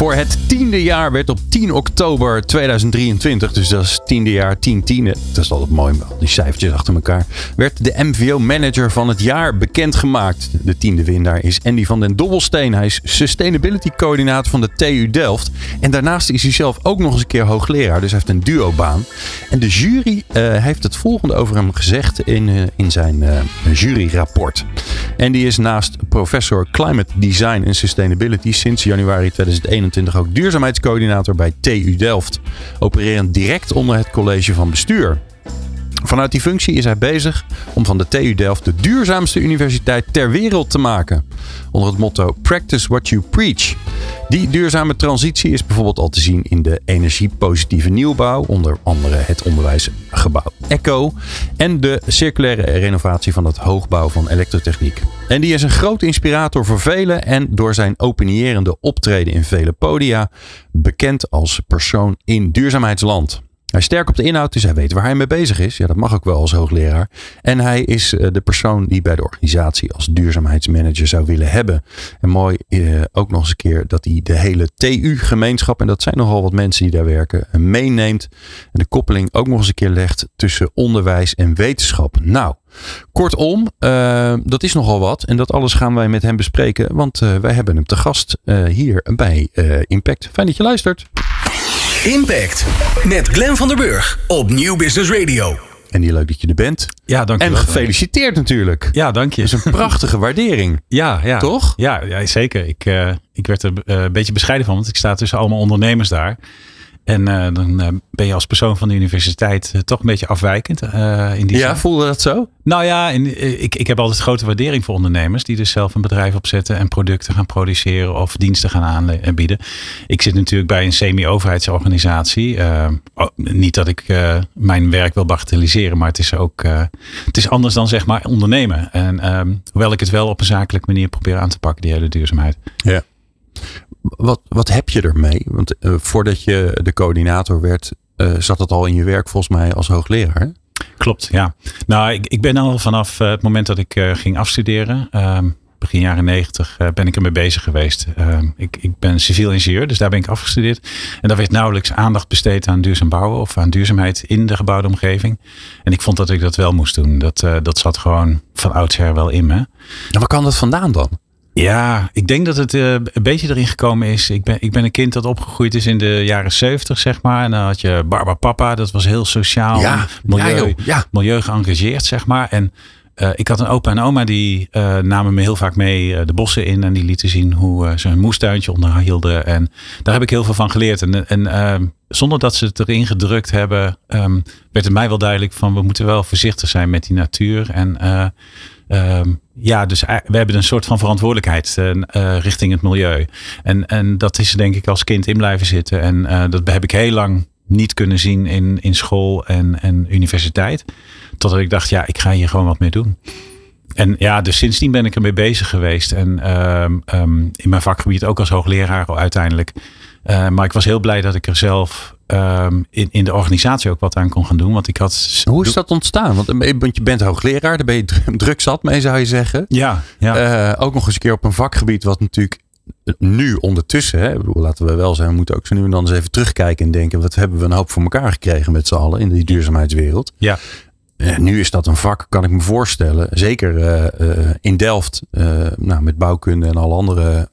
Voor het tiende jaar werd op 10 oktober 2023, dus dat is tiende jaar 10 tiende, dat is altijd mooi, die cijfertjes achter elkaar, werd de MVO Manager van het jaar bekendgemaakt. De tiende winnaar is Andy van den Dobbelsteen. Hij is Sustainability Coördinator van de TU Delft. En daarnaast is hij zelf ook nog eens een keer hoogleraar, dus hij heeft een duobaan. En de jury uh, heeft het volgende over hem gezegd in, uh, in zijn uh, juryrapport. En is naast professor Climate Design en Sustainability sinds januari 2021 ook duurzaamheidscoördinator bij TU Delft, opererend direct onder het college van bestuur. Vanuit die functie is hij bezig om van de TU Delft de duurzaamste universiteit ter wereld te maken. Onder het motto Practice What You Preach. Die duurzame transitie is bijvoorbeeld al te zien in de energiepositieve nieuwbouw, onder andere het onderwijsgebouw ECO en de circulaire renovatie van het hoogbouw van elektrotechniek. En die is een grote inspirator voor velen en door zijn opinierende optreden in vele podia bekend als persoon in duurzaamheidsland. Hij is sterk op de inhoud, dus hij weet waar hij mee bezig is. Ja, dat mag ook wel als hoogleraar. En hij is eh, de persoon die bij de organisatie als duurzaamheidsmanager zou willen hebben. En mooi eh, ook nog eens een keer dat hij de hele TU-gemeenschap, en dat zijn nogal wat mensen die daar werken, meeneemt. En de koppeling ook nog eens een keer legt tussen onderwijs en wetenschap. Nou, kortom, dat is nogal wat. En dat alles gaan wij met hem bespreken, want wij hebben hem te gast hier bij Impact. Fijn dat je luistert. Impact met Glenn van der Burg op Nieuw Business Radio. En die leuk dat je er bent. Ja, dank je En wel. gefeliciteerd natuurlijk. Ja, dank je. Dat is een prachtige waardering. Ja, ja. Toch? Ja, ja zeker. Ik, uh, ik werd er uh, een beetje bescheiden van, want ik sta tussen allemaal ondernemers daar. En uh, dan ben je als persoon van de universiteit toch een beetje afwijkend. in die ja, zin. voelde dat zo? Nou ja, in, ik, ik heb altijd grote waardering voor ondernemers die dus zelf een bedrijf opzetten en producten gaan produceren of diensten gaan aanbieden. Ik zit natuurlijk bij een semi-overheidsorganisatie. Uh, niet dat ik uh, mijn werk wil bagatelliseren, maar het is ook uh, het is anders dan zeg maar ondernemen. En um, hoewel ik het wel op een zakelijke manier probeer aan te pakken, die hele duurzaamheid. Ja. Wat, wat heb je ermee? Want uh, voordat je de coördinator werd, uh, zat het al in je werk volgens mij als hoogleraar. Klopt, ja. Nou, ik, ik ben al vanaf uh, het moment dat ik ging afstuderen, um, begin jaren negentig, ben ik ermee bezig geweest. Um, ik, ik ben civiel ingenieur, dus daar ben ik afgestudeerd. En daar werd nauwelijks aandacht besteed aan duurzaam bouwen of aan duurzaamheid in de gebouwde omgeving. En ik vond dat ik dat wel moest doen. Dat, dat zat gewoon van oudsher wel in me. En waar kan dat vandaan dan? Ja, ik denk dat het uh, een beetje erin gekomen is. Ik ben, ik ben een kind dat opgegroeid is in de jaren zeventig, zeg maar. En dan had je Barbara Papa, dat was heel sociaal. Ja, milieu, ja, ja. milieu geëngageerd, zeg maar. En uh, ik had een opa en oma die uh, namen me heel vaak mee de bossen in. En die lieten zien hoe ze een moestuintje onderhielden. En daar heb ik heel veel van geleerd. En, en zonder dat ze het erin gedrukt hebben, um, werd het mij wel duidelijk van we moeten wel voorzichtig zijn met die natuur. En Um, ja, dus we hebben een soort van verantwoordelijkheid uh, uh, richting het milieu. En, en dat is denk ik als kind in blijven zitten. En uh, dat heb ik heel lang niet kunnen zien in, in school en, en universiteit. Totdat ik dacht, ja, ik ga hier gewoon wat mee doen. En ja, dus sindsdien ben ik ermee bezig geweest. En um, um, in mijn vakgebied ook als hoogleraar uiteindelijk. Maar ik was heel blij dat ik er zelf um, in, in de organisatie ook wat aan kon gaan doen. Want ik had. Hoe is dat ontstaan? Want, want je bent hoogleraar, daar ben je druk zat mee, zou je zeggen. Ja. ja. Uh, ook nog eens een keer op een vakgebied wat natuurlijk nu ondertussen, hè, bedoel, laten we wel zijn, we moeten ook zo nu en dan eens even terugkijken en denken, wat hebben we een hoop voor elkaar gekregen met z'n allen in die duurzaamheidswereld. Ja. Uh, nu is dat een vak, kan ik me voorstellen. Zeker uh, in Delft, nou, met bouwkunde en alle andere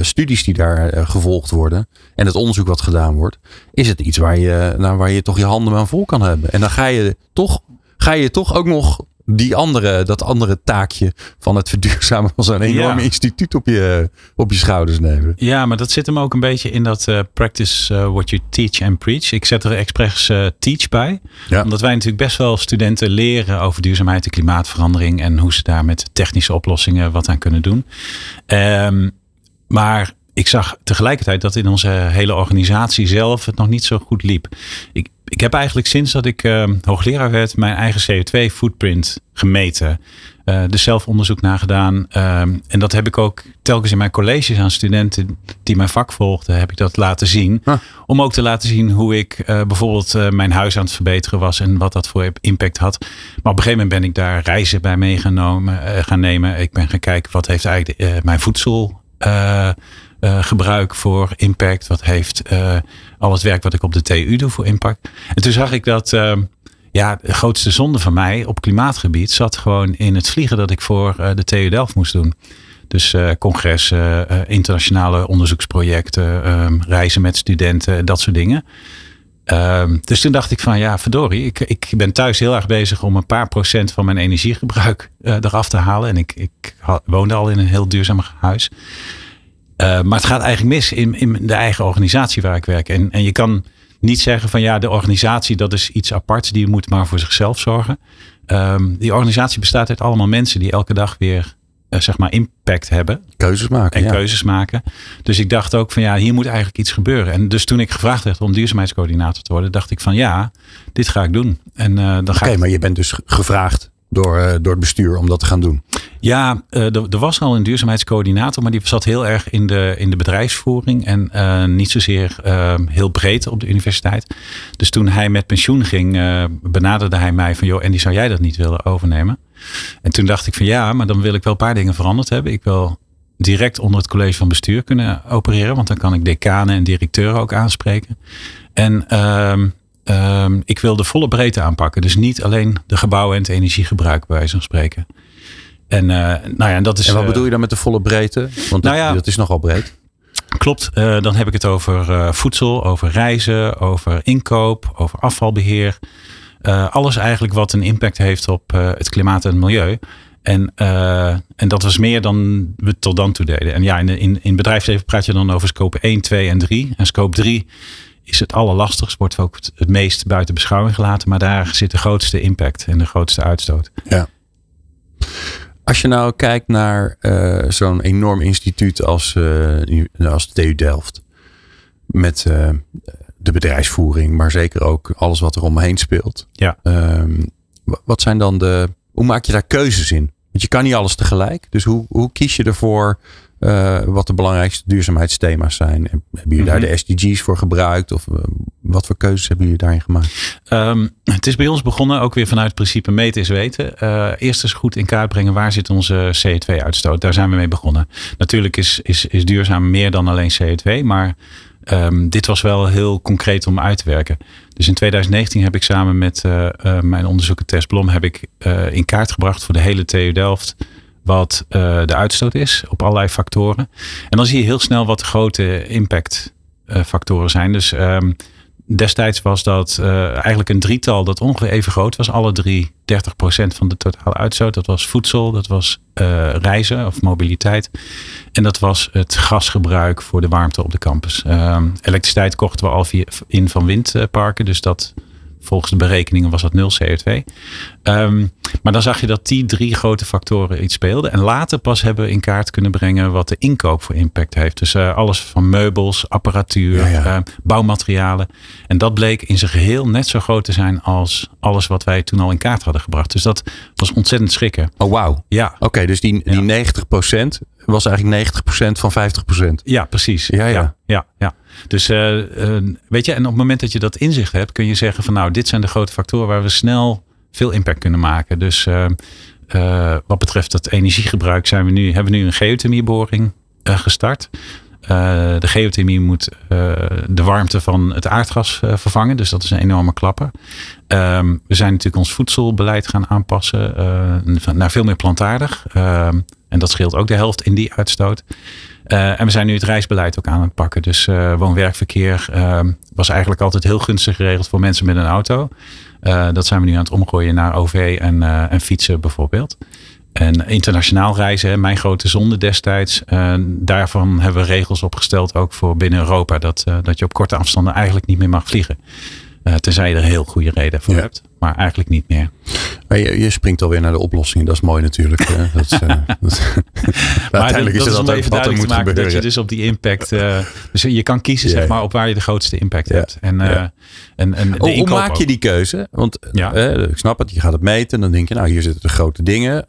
studies die daar uh, gevolgd worden en het onderzoek wat gedaan wordt, is het iets waar je, nou, waar je toch je handen aan vol kan hebben. En dan ga je toch, ga je toch ook nog die andere, dat andere taakje van het verduurzamen van zo'n enorme ja. instituut op je, op je schouders nemen. Ja, maar dat zit hem ook een beetje in dat uh, practice uh, what you teach and preach. Ik zet er expres uh, teach bij. Ja. Omdat wij natuurlijk best wel studenten leren over duurzaamheid en klimaatverandering en hoe ze daar met technische oplossingen wat aan kunnen doen. Um, maar ik zag tegelijkertijd dat in onze hele organisatie zelf het nog niet zo goed liep. Ik, ik heb eigenlijk sinds dat ik uh, hoogleraar werd mijn eigen CO2-footprint gemeten. Uh, dus zelf onderzoek nagedaan. Uh, en dat heb ik ook telkens in mijn colleges aan studenten die mijn vak volgden, heb ik dat laten zien. Ah. Om ook te laten zien hoe ik uh, bijvoorbeeld mijn huis aan het verbeteren was en wat dat voor impact had. Maar op een gegeven moment ben ik daar reizen bij meegenomen gaan nemen. Ik ben gaan kijken wat heeft eigenlijk mijn voedsel uh, gebruik voor impact? Wat heeft uh, al het werk wat ik op de TU doe voor impact? En toen zag ik dat uh, ja, de grootste zonde van mij op klimaatgebied zat gewoon in het vliegen dat ik voor de TU Delft moest doen. Dus congressen, internationale onderzoeksprojecten, ehm, reizen met studenten, dat soort dingen. Um, dus toen dacht ik van ja, verdorie, ik, ik ben thuis heel erg bezig om een paar procent van mijn energiegebruik eraf te halen. En ik, ik woonde al in een heel duurzaam huis. Uh, maar het gaat eigenlijk mis in, in de eigen organisatie waar ik werk. En, en je kan niet zeggen van ja, de organisatie dat is iets aparts, die moet maar voor zichzelf zorgen. Um, die organisatie bestaat uit allemaal mensen die elke dag weer uh, zeg maar impact hebben. Keuzes maken. En ja. keuzes maken. Dus ik dacht ook van ja, hier moet eigenlijk iets gebeuren. En dus toen ik gevraagd werd om duurzaamheidscoördinator te worden, dacht ik van ja, dit ga ik doen. En uh, dan ga Oké, maar je bent dus gevraagd door, door het bestuur om dat te gaan doen? Ja, uh, er, was al een duurzaamheidscoördinator, maar die zat heel erg in de, in de bedrijfsvoering en uh, niet zozeer heel breed op de universiteit. Dus toen hij met pensioen ging, benaderde hij mij van joh, en die zou jij dat niet willen overnemen? En toen dacht ik van ja, maar dan wil ik wel een paar dingen veranderd hebben. Ik wil direct onder het college van bestuur kunnen opereren, want dan kan ik decanen en directeuren ook aanspreken. En ehm, Um, ik wil de volle breedte aanpakken. Dus niet alleen de gebouwen en het energiegebruik, bij van spreken. En, uh, nou ja, dat is, en wat bedoel je dan met de volle breedte? Want nou ja, dat is nogal breed. Klopt, uh, dan heb ik het over uh, voedsel, over reizen, over inkoop, over afvalbeheer. alles eigenlijk wat een impact heeft op het klimaat en het milieu. En, en dat was meer dan we tot dan toe deden. En ja, in, in, in bedrijfsleven praat je dan over scope 1, 2 en 3. En scope 3 is het allerlastigst, wordt ook het meest buiten beschouwing gelaten. Maar daar zit de grootste impact en de grootste uitstoot. Ja. Als je nou kijkt naar uh, zo'n enorm instituut als, uh, als de TU Delft. Met uh, de bedrijfsvoering, maar zeker ook alles wat er omheen speelt. Ja. Um, wat zijn dan de. Hoe maak je daar keuzes in? Want je kan niet alles tegelijk. Dus hoe, hoe kies je ervoor uh, wat de belangrijkste duurzaamheidsthema's zijn. Hebben jullie mm -hmm. daar de SDG's voor gebruikt? Of uh, wat voor keuzes hebben jullie daarin gemaakt? Um, het is bij ons begonnen ook weer vanuit het principe meten is weten. Uh, eerst eens goed in kaart brengen waar zit onze CO2-uitstoot. Daar zijn we mee begonnen. Natuurlijk is, is, is duurzaam meer dan alleen CO2, maar um, dit was wel heel concreet om uit te werken. Dus in 2019 heb ik samen met mijn onderzoeker Tess Blom heb ik, in kaart gebracht voor de hele TU Delft wat uh, de uitstoot is op allerlei factoren. En dan zie je heel snel wat de grote impactfactoren zijn. Dus um, destijds was dat uh, eigenlijk een drietal dat ongeveer even groot was. Alle drie 30% van de totale uitstoot. Dat was voedsel, dat was reizen of mobiliteit. En dat was het gasgebruik voor de warmte op de campus. Um, elektriciteit kochten we al via, in van windparken. Dus dat volgens de berekeningen was dat nul CO2. Um, maar dan zag je dat die drie grote factoren iets speelden. En later pas hebben we in kaart kunnen brengen wat de inkoop voor impact heeft. Dus uh, alles van meubels, apparatuur, ja, ja. Uh, bouwmaterialen. En dat bleek in zijn geheel net zo groot te zijn als alles wat wij toen al in kaart hadden gebracht. Dus dat was ontzettend schrikken. Oh wauw. Ja. Oké, okay, dus die, die ja. 90% was eigenlijk 90% van 50%. Ja, precies. Ja, ja. ja, ja, ja. Dus uh, uh, weet je, en op het moment dat je dat inzicht hebt, kun je zeggen van nou, dit zijn de grote factoren waar we snel veel impact kunnen maken. Dus uh, wat betreft het energiegebruik zijn we nu, hebben we nu een geothermieboring gestart. de geothermie moet de warmte van het aardgas vervangen. Dus dat is een enorme klapper. Ehm, we zijn natuurlijk ons voedselbeleid gaan aanpassen naar veel meer plantaardig. Ehm, en dat scheelt ook de helft in die uitstoot. En we zijn nu het reisbeleid ook aan het pakken. Dus woon-werkverkeer uh, was eigenlijk altijd heel gunstig geregeld voor mensen met een auto. Dat zijn we nu aan het omgooien naar OV en, en fietsen bijvoorbeeld. En internationaal reizen, mijn grote zonde destijds. daarvan hebben we regels opgesteld, ook voor binnen Europa. Dat, dat je op korte afstanden eigenlijk niet meer mag vliegen. Tenzij je er heel goede reden voor ja. hebt. Maar eigenlijk niet meer. Maar je, je springt alweer naar de oplossing. Dat is mooi natuurlijk. dat is, uh, dat, maar uiteindelijk dat, is het dat even duidelijk te maken gebeuren. dat je dus op die impact... Uh, dus je kan kiezen zeg maar op waar je de grootste impact ja. hebt. En, en, en hoe, hoe maak je die keuze? Want ik snap het, je gaat het meten. Dan denk je, nou hier zitten de grote dingen.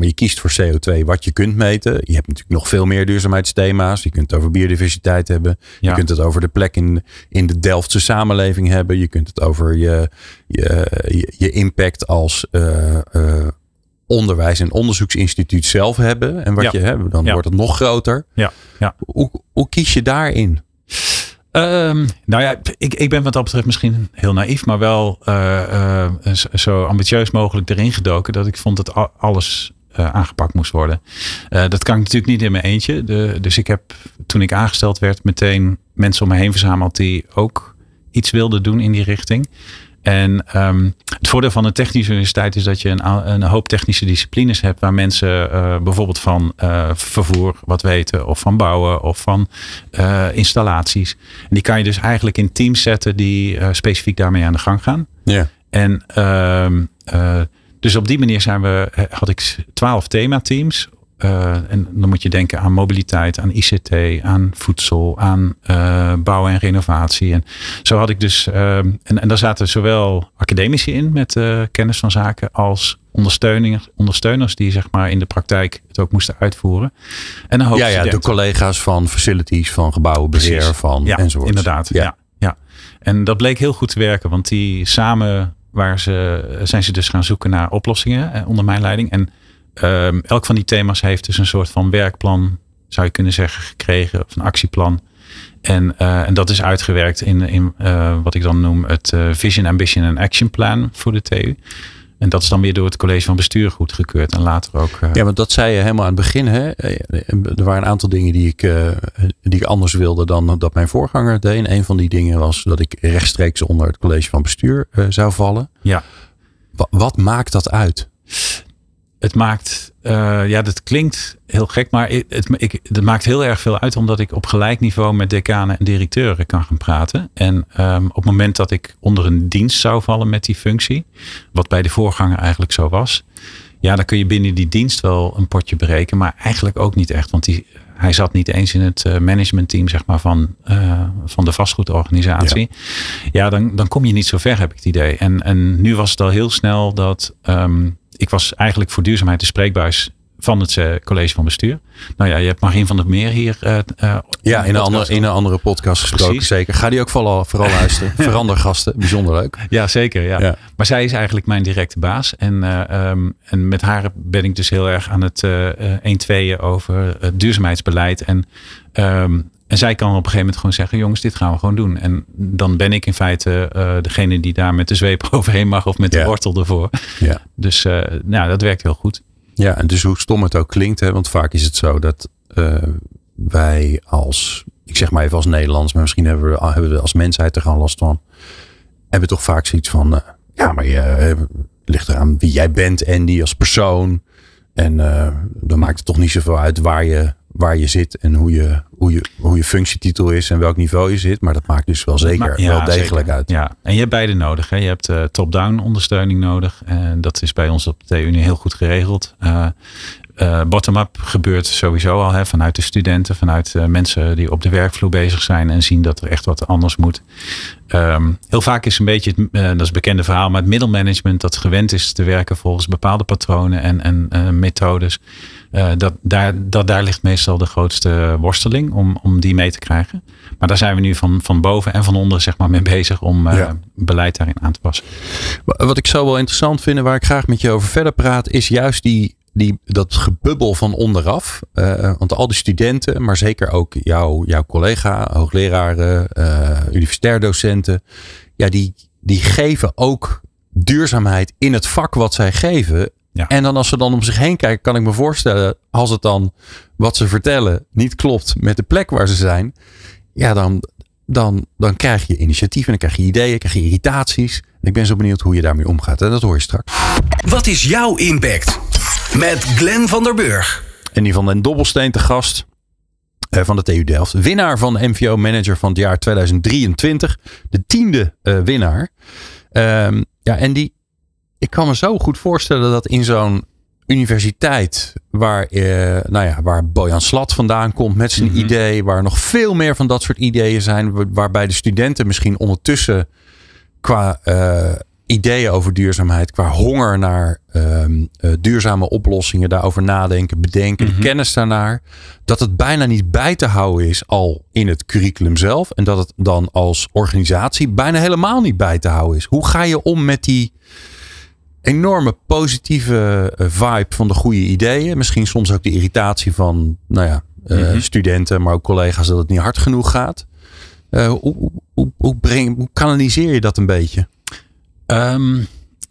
Ehm, maar je kiest voor CO2 wat je kunt meten. Je hebt natuurlijk nog veel meer duurzaamheidsthema's. Je kunt het over biodiversiteit hebben. Je kunt het over de plek in, in de Delftse samenleving hebben. Je kunt het over je, je, je impact als uh, uh, onderwijs- en onderzoeksinstituut zelf hebben. En wat ja. je hebt, dan wordt het nog groter. Ja. Ja. Hoe, hoe kies je daarin? Um, nou ja, ik, ik ben wat dat betreft misschien heel naïef, maar wel uh, zo ambitieus mogelijk erin gedoken dat ik vond dat alles aangepakt moest worden. Uh, dat kan ik natuurlijk niet in mijn eentje. De, dus ik heb toen ik aangesteld werd meteen mensen om me heen verzameld die ook iets wilden doen in die richting. En um, het voordeel van een technische universiteit is dat je een, een hoop technische disciplines hebt waar mensen uh, bijvoorbeeld van uh, vervoer wat weten, of van bouwen, of van uh, installaties. En die kan je dus eigenlijk in teams zetten die specifiek daarmee aan de gang gaan. Ja. En um, dus op die manier zijn we, had ik twaalf themateams. Uh, en dan moet je denken aan mobiliteit, aan ICT, aan voedsel, aan uh, bouw en renovatie. En zo had ik dus, uh, en, en daar zaten zowel academici in met kennis van zaken als ondersteuners, ondersteuners die zeg maar in de praktijk het ook moesten uitvoeren. En een ja, ja, de collega's van facilities, van gebouwenbeheer, Precies. van ja, enzovoort. Inderdaad, ja. ja. ja. En dat bleek heel goed te werken, want die samen waar ze, zijn ze dus gaan zoeken naar oplossingen onder mijn leiding. En um, elk van die thema's heeft dus een soort van werkplan, zou je kunnen zeggen, gekregen. Of een actieplan. En, uh, en dat is uitgewerkt in, in uh, wat ik dan noem het Vision, Ambition en Action Plan voor de TU. En dat is dan weer door het college van bestuur goedgekeurd en later ook. ja, want dat zei je helemaal aan het begin. Hè? Er waren een aantal dingen die ik, die ik anders wilde dan dat mijn voorganger deed. En een van die dingen was dat ik rechtstreeks onder het college van bestuur zou vallen. Ja. wat maakt dat uit? Het maakt, uh, ja, dat klinkt heel gek, maar het, het, ik, het maakt heel erg veel uit omdat ik op gelijk niveau met decanen en directeuren kan gaan praten. En um, op het moment dat ik onder een dienst zou vallen met die functie, wat bij de voorganger eigenlijk zo was, ja, dan kun je binnen die dienst wel een potje berekenen, maar eigenlijk ook niet echt, want die, hij zat niet eens in het uh, managementteam zeg maar, van, uh, van de vastgoedorganisatie. Ja, ja dan, dan kom je niet zo ver, heb ik het idee. En, en nu was het al heel snel dat um, ik was eigenlijk voor duurzaamheid de spreekbuis van het uh, college van bestuur. Nou ja, je hebt Marien van der Meer hier. Uh, uh, ja, in een, andere, in een andere podcast gesproken, Precies. zeker. Ga die ook vooral, vooral luisteren. Verandergasten, bijzonder leuk. Ja, zeker. Ja. ja. Maar zij is eigenlijk mijn directe baas. En, um, en met haar ben ik dus heel erg aan het 1-2'en over het duurzaamheidsbeleid. En um, en zij kan op een gegeven moment gewoon zeggen: jongens, dit gaan we gewoon doen. En dan ben ik in feite uh, degene die daar met de zweep overheen mag of met de wortel ervoor. Ja. Dus uh, nou, dat werkt heel goed. Ja, en dus hoe stom het ook klinkt, hè, want vaak is het zo dat uh, wij als, ik zeg maar even als Nederlands, maar misschien hebben we, hebben we als mensheid er gewoon last van, hebben toch vaak zoiets van: ja, maar je ligt eraan wie jij bent en die als persoon. En dan maakt het toch niet zoveel uit waar je waar je zit en hoe je, hoe, je, hoe je functietitel is en welk niveau je zit. Maar dat maakt dus wel zeker wel degelijk uit. Ja, en je hebt beide nodig. Hè. Je hebt uh, top-down ondersteuning nodig. En dat is bij ons op de TU heel goed geregeld. Uh, uh, Bottom-up gebeurt sowieso al hè, vanuit de studenten, vanuit uh, mensen die op de werkvloer bezig zijn en zien dat er echt wat anders moet. Um, heel vaak is een beetje, het, uh, dat is bekende verhaal, maar het middelmanagement dat gewend is te werken volgens bepaalde patronen en, en methodes. Dat, daar, dat, daar ligt meestal de grootste worsteling om, om die mee te krijgen. Maar daar zijn we nu van, van boven en van onder zeg maar, mee bezig om ja. beleid daarin aan te passen. Wat ik zo wel interessant vind, waar ik graag met je over verder praat, is juist die die, dat gebubbel van onderaf. Uh, want al die studenten, maar zeker ook jouw, jouw collega, hoogleraren, universitair docenten. Ja, die, die geven ook duurzaamheid in het vak wat zij geven. Ja. En dan als ze dan om zich heen kijken, kan ik me voorstellen, als het dan wat ze vertellen niet klopt met de plek waar ze zijn. Ja, dan, dan, dan krijg je initiatieven, dan krijg je ideeën, krijg je irritaties. Ik ben zo benieuwd hoe je daarmee omgaat. En dat hoor je straks. Wat is jouw impact? Met Glenn van der Burg. En die van den Dobbelsteen te gast. Uh, van de TU Delft. Winnaar van de MVO Manager van het jaar 2023. De tiende uh, winnaar. Um, ja, en die, ik kan me zo goed voorstellen dat in zo'n universiteit waar, eh, nou ja, waar Bojan Slat vandaan komt met zijn Mhm. idee, waar nog veel meer van dat soort ideeën zijn, wa- waarbij de studenten misschien ondertussen qua eh, ideeën over duurzaamheid, qua honger naar ehm, eh, duurzame oplossingen, daarover nadenken, bedenken, Mhm. de kennis daarnaar, dat het bijna niet bij te houden is al in het curriculum zelf en dat het dan als organisatie bijna helemaal niet bij te houden is. Hoe ga je om met die enorme positieve eh, vibe van de goede ideeën. Misschien soms ook de irritatie van nou ja, eh, Mhm. studenten, maar ook collega's dat het niet hard genoeg gaat. Eh, hoe, hoe, hoe, breng, hoe kanaliseer je dat een beetje? Ehm,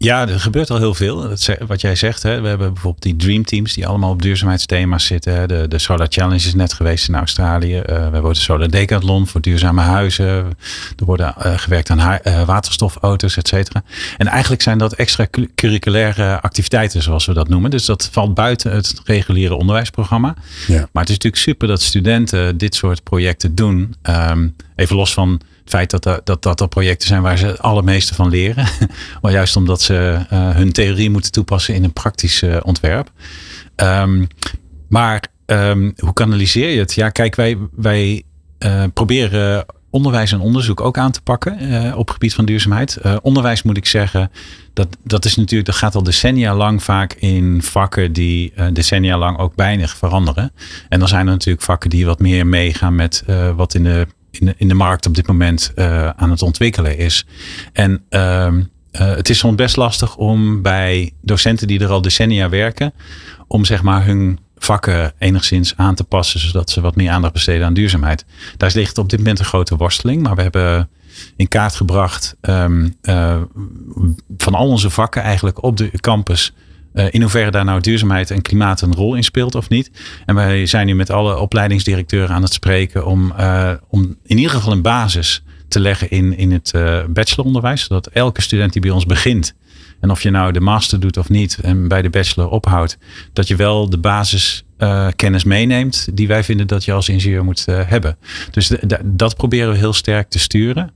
ja, er gebeurt al heel veel. Dat wat jij zegt, hè, we hebben bijvoorbeeld die Dream Teams die allemaal op duurzaamheidsthema's zitten. hè. De, de Solar Challenge is net geweest in Australië. Eh, we hebben de Solar Decathlon voor duurzame huizen. Er worden eh, gewerkt aan eh, waterstofauto's, et cetera. En eigenlijk zijn dat extra-curriculaire activiteiten, zoals we dat noemen. Dus dat valt buiten het reguliere onderwijsprogramma. Ja. Maar het is natuurlijk super dat studenten dit soort projecten doen. Ehm, even los van feit dat dat, dat dat projecten zijn waar ze het allermeeste van leren. maar juist omdat ze eh, hun theorie moeten toepassen in een praktisch eh, ontwerp. Ehm, maar ehm, hoe kanaliseer je het? Ja, kijk, wij, wij eh, proberen onderwijs en onderzoek ook aan te pakken op het gebied van duurzaamheid. Onderwijs moet ik zeggen, dat, dat is natuurlijk, dat gaat al decennia lang vaak in vakken die decennia lang ook weinig veranderen. En dan zijn er natuurlijk vakken die wat meer meegaan met wat in de, in, de, in de markt op dit moment eh, aan het ontwikkelen is. En ehm, eh, het is soms best lastig om bij docenten die er al decennia werken, om zeg maar hun vakken enigszins aan te passen, zodat ze wat meer aandacht besteden aan duurzaamheid. Daar ligt op dit moment een grote worsteling, maar we hebben in kaart gebracht ehm, eh, van al onze vakken eigenlijk op de campus. Eh, in hoeverre daar nou duurzaamheid en klimaat een rol in speelt of niet. En wij zijn nu met alle opleidingsdirecteuren aan het spreken om, eh, om in ieder geval een basis te leggen in, in het eh, bacheloronderwijs. Zodat elke student die bij ons begint, en of je nou de master doet of niet en bij de bachelor ophoudt, dat je wel de basiskennis meeneemt die wij vinden dat je als ingenieur moet hebben. Dus dat proberen we heel sterk te sturen.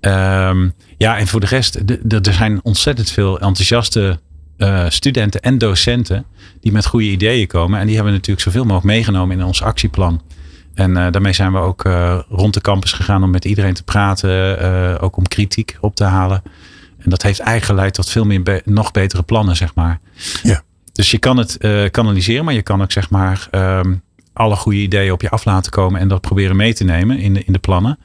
Ehm, ja, en voor de rest, er zijn ontzettend veel enthousiaste eh, studenten en docenten die met goede ideeën komen. En die hebben we natuurlijk zoveel mogelijk meegenomen in ons actieplan. En eh, daarmee zijn we ook eh, rond de campus gegaan om met iedereen te praten, ook om kritiek op te halen. En dat heeft eigenlijk geleid tot veel meer be- nog betere plannen, zeg maar. Ja. Dus je kan het kanaliseren, maar je kan ook zeg maar ehm, alle goede ideeën op je af laten komen en dat proberen mee te nemen in de, in de plannen.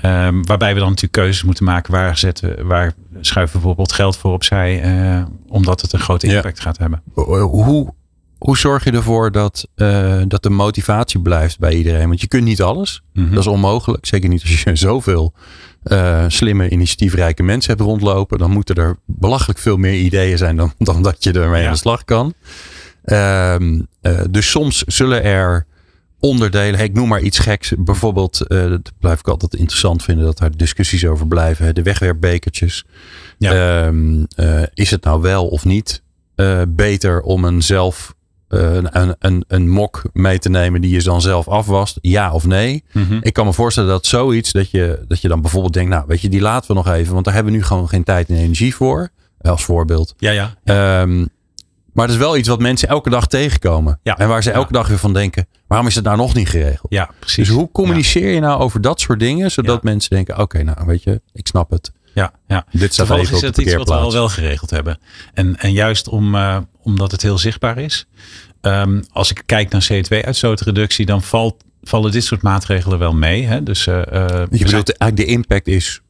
Ehm, waarbij we dan natuurlijk keuzes moeten maken waar, zetten, waar schuiven we bijvoorbeeld geld voor opzij, eh, omdat het een grote Ja. impact gaat hebben. Hoe, hoe zorg je ervoor dat, eh, dat de motivatie blijft bij iedereen? Want je kunt niet alles. Mhm. Dat is onmogelijk. Zeker niet als je zoveel eh, slimme, initiatiefrijke mensen hebt rondlopen. Dan moeten er belachelijk veel meer ideeën zijn dan, dan dat je ermee Ja. aan de slag kan. Ehm, eh, dus soms zullen er onderdelen, ik noem maar iets geks. Bijvoorbeeld, dat blijf ik altijd interessant vinden dat daar discussies over blijven. De wegwerpbekertjes. Ja. Ehm, eh, is het nou wel of niet eh, beter om een zelf een, een, een mok mee te nemen die je dan zelf afwast? Ja of nee? Mhm. Ik kan me voorstellen dat zoiets, dat je, dat je dan bijvoorbeeld denkt, nou weet je, die laten we nog even, want daar hebben we nu gewoon geen tijd en energie voor. Als voorbeeld. Ja, ja. Ehm, maar het is wel iets wat mensen elke dag tegenkomen. Ja. En waar ze Ja. elke dag weer van denken, waarom is het nou nog niet geregeld? Ja, precies. Dus hoe communiceer je nou over dat soort dingen, zodat mensen denken, oké, nou weet je, ik snap het. Ja, ja. Dit staat Toevallig is het iets wat we al wel geregeld hebben. En, en juist om, eh, omdat het heel zichtbaar is. Ehm, als ik kijk naar CO2-uitstootreductie, dan valt, vallen dit soort maatregelen wel mee. Hè? Dus eh, eh, Je bedoelt, eigenlijk de impact is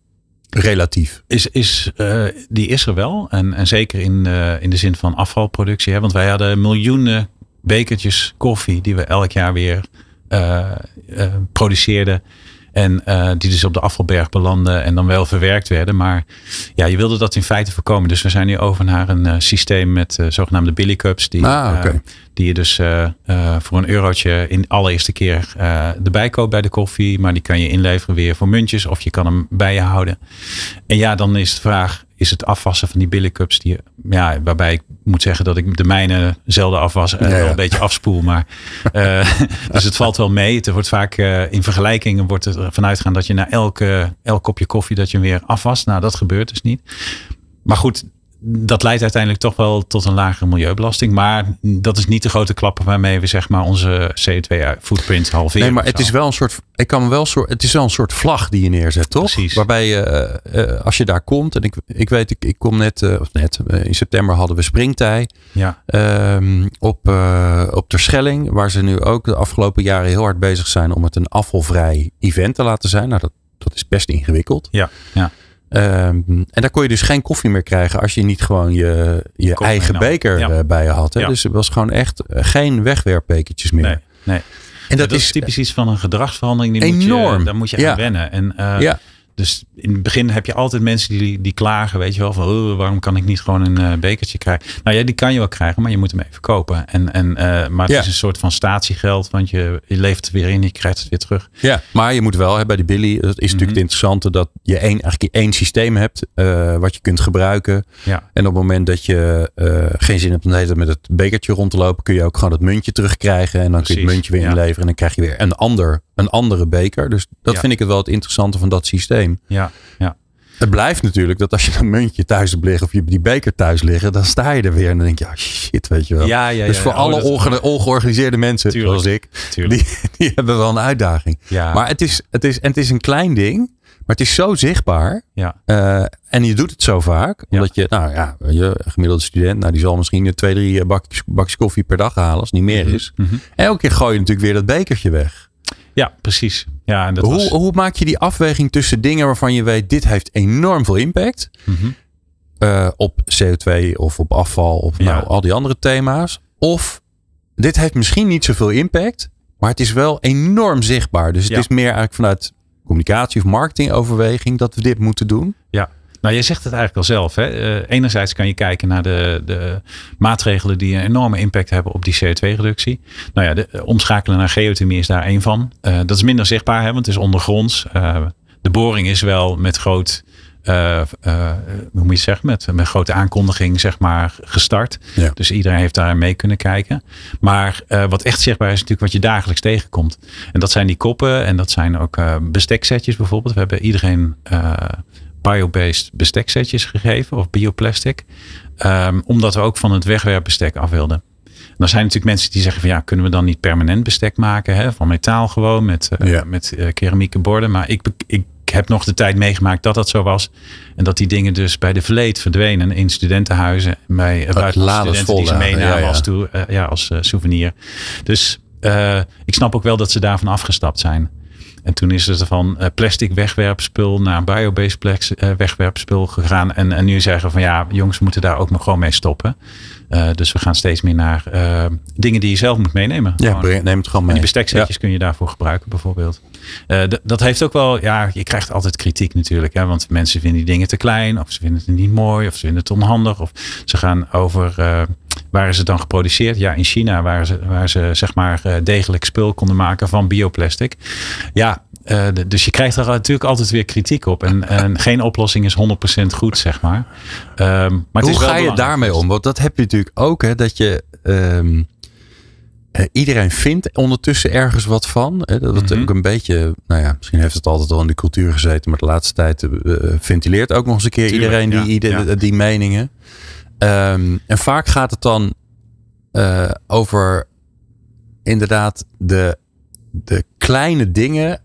relatief. is, is, eh, die is er wel. En, en zeker in, eh, in de zin van afvalproductie. Hè? Want wij hadden miljoenen bekertjes koffie die we elk jaar weer eh, produceerden. En eh, die dus op de afvalberg belanden en dan wel verwerkt werden. Maar ja, je wilde dat in feite voorkomen. Dus we zijn nu over naar een eh, systeem met eh, zogenaamde billy cups. Die, Ah, die je dus voor een eurotje in de allereerste keer erbij koopt bij de koffie. Maar die kan je inleveren weer voor muntjes. Of je kan hem bij je houden. En ja, dan is de vraag, is het afwassen van die billy cups? Die, ja, waarbij ik moet zeggen dat ik de mijne zelden afwas. En Ja, wel een beetje afspoel. Maar, eh, dus het valt wel mee. Het wordt vaak eh, in vergelijkingen wordt het ervan uitgaan dat je na elke, elk kopje koffie dat je hem weer afwast. Nou, dat gebeurt dus niet. Maar goed, dat leidt uiteindelijk toch wel tot een lagere milieubelasting. Maar dat is niet de grote klappen waarmee we zeg maar onze CO2-footprint halveren. Nee, maar het is wel een soort. Ik kan wel soort. Het is wel een soort vlag die je neerzet, toch? Precies. Waarbij je, uh, als je daar komt, en ik, ik weet, ik, ik kom net, uh, of net, in september hadden we springtij. Ja. Um, op, op de Schelling, waar ze nu ook de afgelopen jaren heel hard bezig zijn om het een afvalvrij event te laten zijn. Nou, dat, dat is best ingewikkeld. Ja, ja. Um, en daar kon je dus geen koffie meer krijgen als je niet gewoon je, je eigen beker ja. bij je had. Hè? Ja. Dus het was gewoon echt geen wegwerpbekertjes meer. Nee, nee. En dat, is, is typisch iets van een gedragsverandering. Die enorm. Moet je, daar moet je aan wennen. En uh, ja. Dus in het begin heb je altijd mensen die, die klagen, weet je wel, van oh, waarom kan ik niet gewoon een uh, bekertje krijgen? Nou ja, die kan je wel krijgen, maar je moet hem even kopen. En, en, uh, maar het ja. is een soort van statiegeld, want je, je leeft het weer in, je krijgt het weer terug. Ja, maar je moet wel, hè, bij die Billy, dat is natuurlijk Mhm. het interessante, dat je één, eigenlijk één systeem hebt uh, wat je kunt gebruiken. Ja. En op het moment dat je geen zin hebt om de met het bekertje rond te lopen, kun je ook gewoon het muntje terugkrijgen. En dan kun je het muntje weer ja. inleveren en dan krijg je weer een, ander, een andere beker. Dus dat vind ik het wel het interessante van dat systeem. Ja, ja. Het blijft natuurlijk dat als je een muntje thuis hebt liggen of je die beker thuis liggen, dan sta je er weer en dan denk je, ah shit, weet je wel. Ja, ja, dus voor alle Oh, onge- ongeorganiseerde mensen, Tuurlijk. zoals ik, Tuurlijk. die, die hebben wel een uitdaging. Maar het is, het, is, en het is een klein ding, maar het is zo zichtbaar. Ja. Eh, en je doet het zo vaak, Ja. omdat je, nou ja, je gemiddelde student, nou die zal misschien twee, drie bakjes, bakjes koffie per dag halen, als het niet meer is. Mhm. En elke keer gooi je natuurlijk weer dat bekertje weg. Ja, precies. Ja, en dat Hoe, was, hoe maak je die afweging tussen dingen waarvan je weet, dit heeft enorm veel impact eh, op CO2 of op afval of Ja. nou, al die andere thema's. Of dit heeft misschien niet zoveel impact, maar het is wel enorm zichtbaar. Dus het Ja. is meer eigenlijk vanuit communicatie of marketingoverweging dat we dit moeten doen. Nou je zegt het eigenlijk al zelf. Hè? Eh, enerzijds kan je kijken naar de, de maatregelen die een enorme impact hebben op die CO2-reductie. Nou ja, de, eh, omschakelen naar geothermie is daar één van. Eh, dat is minder zichtbaar, hè, want het is ondergronds. De boring is wel met groot, hoe moet je het zeggen, met, met grote aankondiging zeg maar gestart. Ja. Dus iedereen heeft daar mee kunnen kijken. Maar wat echt zichtbaar is natuurlijk wat je dagelijks tegenkomt. En dat zijn die koppen en dat zijn ook besteksetjes bijvoorbeeld. We hebben iedereen biobased besteksetjes gegeven of bioplastic. Ehm, omdat we ook van het wegwerpbestek af wilden. En dan zijn natuurlijk mensen die zeggen van ja, kunnen we dan niet permanent bestek maken? Hè? Van metaal gewoon met, eh, Ja. met eh, keramieke borden. Maar ik, ik heb nog de tijd meegemaakt dat dat zo was. En dat die dingen dus bij de verleed verdwenen in studentenhuizen. Bij uh, buitenlandse studenten die ze meenamen ja, ja. als, toe, eh, ja, als eh, souvenir. Dus eh, ik snap ook wel dat ze daarvan afgestapt zijn. En toen is het van eh, plastic wegwerpspul naar biobased eh, wegwerpspul gegaan. En, en nu zeggen van ja, jongens, moeten daar ook nog gewoon mee stoppen. Eh, dus we gaan steeds meer naar dingen die je zelf moet meenemen. Ja, neem het gewoon En mee. die besteksetjes kun je daarvoor gebruiken, bijvoorbeeld. Dat heeft ook wel, ja, je krijgt altijd kritiek natuurlijk. Hè, want mensen vinden die dingen te klein, of ze vinden het niet mooi, of ze vinden het onhandig. Of ze gaan over, waar is het dan geproduceerd? Ja, in China, waar ze, waar ze zeg maar eh, degelijk spul konden maken van bioplastic. Ja, eh, dus je krijgt er natuurlijk altijd weer kritiek op. En, en geen oplossing is 100% goed, zeg maar. Ehm, maar het Hoe is ga je daarmee om? Want dat heb je natuurlijk ook, hè, dat je. ehm, eh, iedereen vindt ondertussen ergens wat van. Hè, dat het Mhm. ook een beetje, nou ja, misschien heeft het altijd al in de cultuur gezeten, maar de laatste tijd ventileert ook nog eens een keer Tuurlijk, iedereen die, ja, ieder- ja. die meningen. Ehm, en vaak gaat het dan eh, over inderdaad de, de kleine dingen